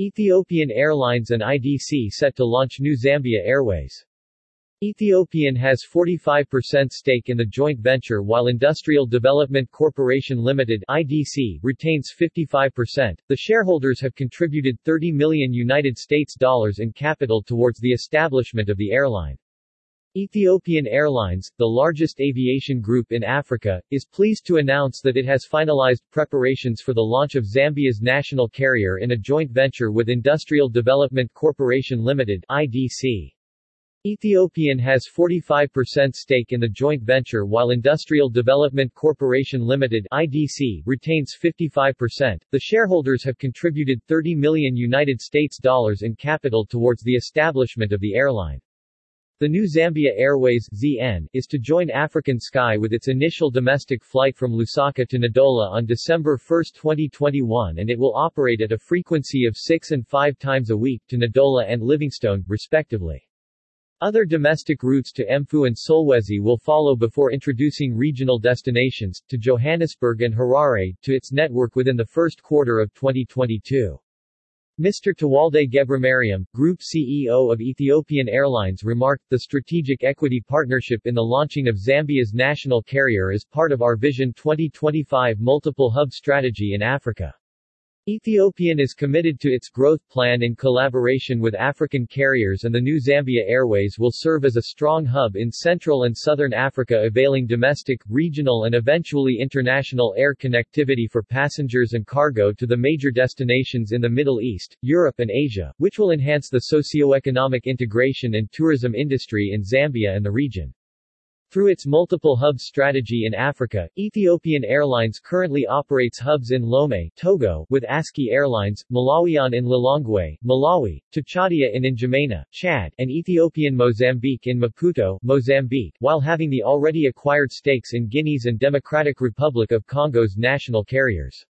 Ethiopian Airlines and IDC set to launch new Zambia Airways. Ethiopian has 45% stake in the joint venture while Industrial Development Corporation Limited IDC retains 55%. The shareholders have contributed 30 million United States dollars in capital towards the establishment of the airline. Ethiopian Airlines, the largest aviation group in Africa, is pleased to announce that it has finalized preparations for the launch of Zambia's national carrier in a joint venture with Industrial Development Corporation Limited IDC. Ethiopian has 45% stake in the joint venture while Industrial Development Corporation Limited IDC retains 55%. The shareholders have contributed 30 million United States dollars in capital towards the establishment of the airline. The new Zambia Airways ZN is to join African Sky with its initial domestic flight from Lusaka to Ndola on December 1, 2021 and it will operate at a frequency of 6 and 5 times a week to Ndola and Livingstone, respectively. Other domestic routes to Mfuwe and Solwezi will follow before introducing regional destinations, to Johannesburg and Harare, to its network within the first quarter of 2022. Mr. Tewolde GebreMariam, Group CEO of Ethiopian Airlines remarked, the strategic equity partnership in the launching of Zambia's national carrier is part of our Vision 2025 multiple hub strategy in Africa. Ethiopian is committed to its growth plan in collaboration with African carriers and the new Zambia Airways will serve as a strong hub in Central and Southern Africa availing domestic, regional and eventually international air connectivity for passengers and cargo to the major destinations in the Middle East, Europe and Asia, which will enhance the socio-economic integration and tourism industry in Zambia and the region. Through its multiple hub strategy in Africa, Ethiopian Airlines currently operates hubs in Lome, Togo, with ASKY Airlines, Malawian in Lilongwe, Malawi, Tchadia in N'Djamena, Chad, and Ethiopian Mozambique in Maputo, Mozambique, while having the already acquired stakes in Guinea's and Democratic Republic of Congo's national carriers.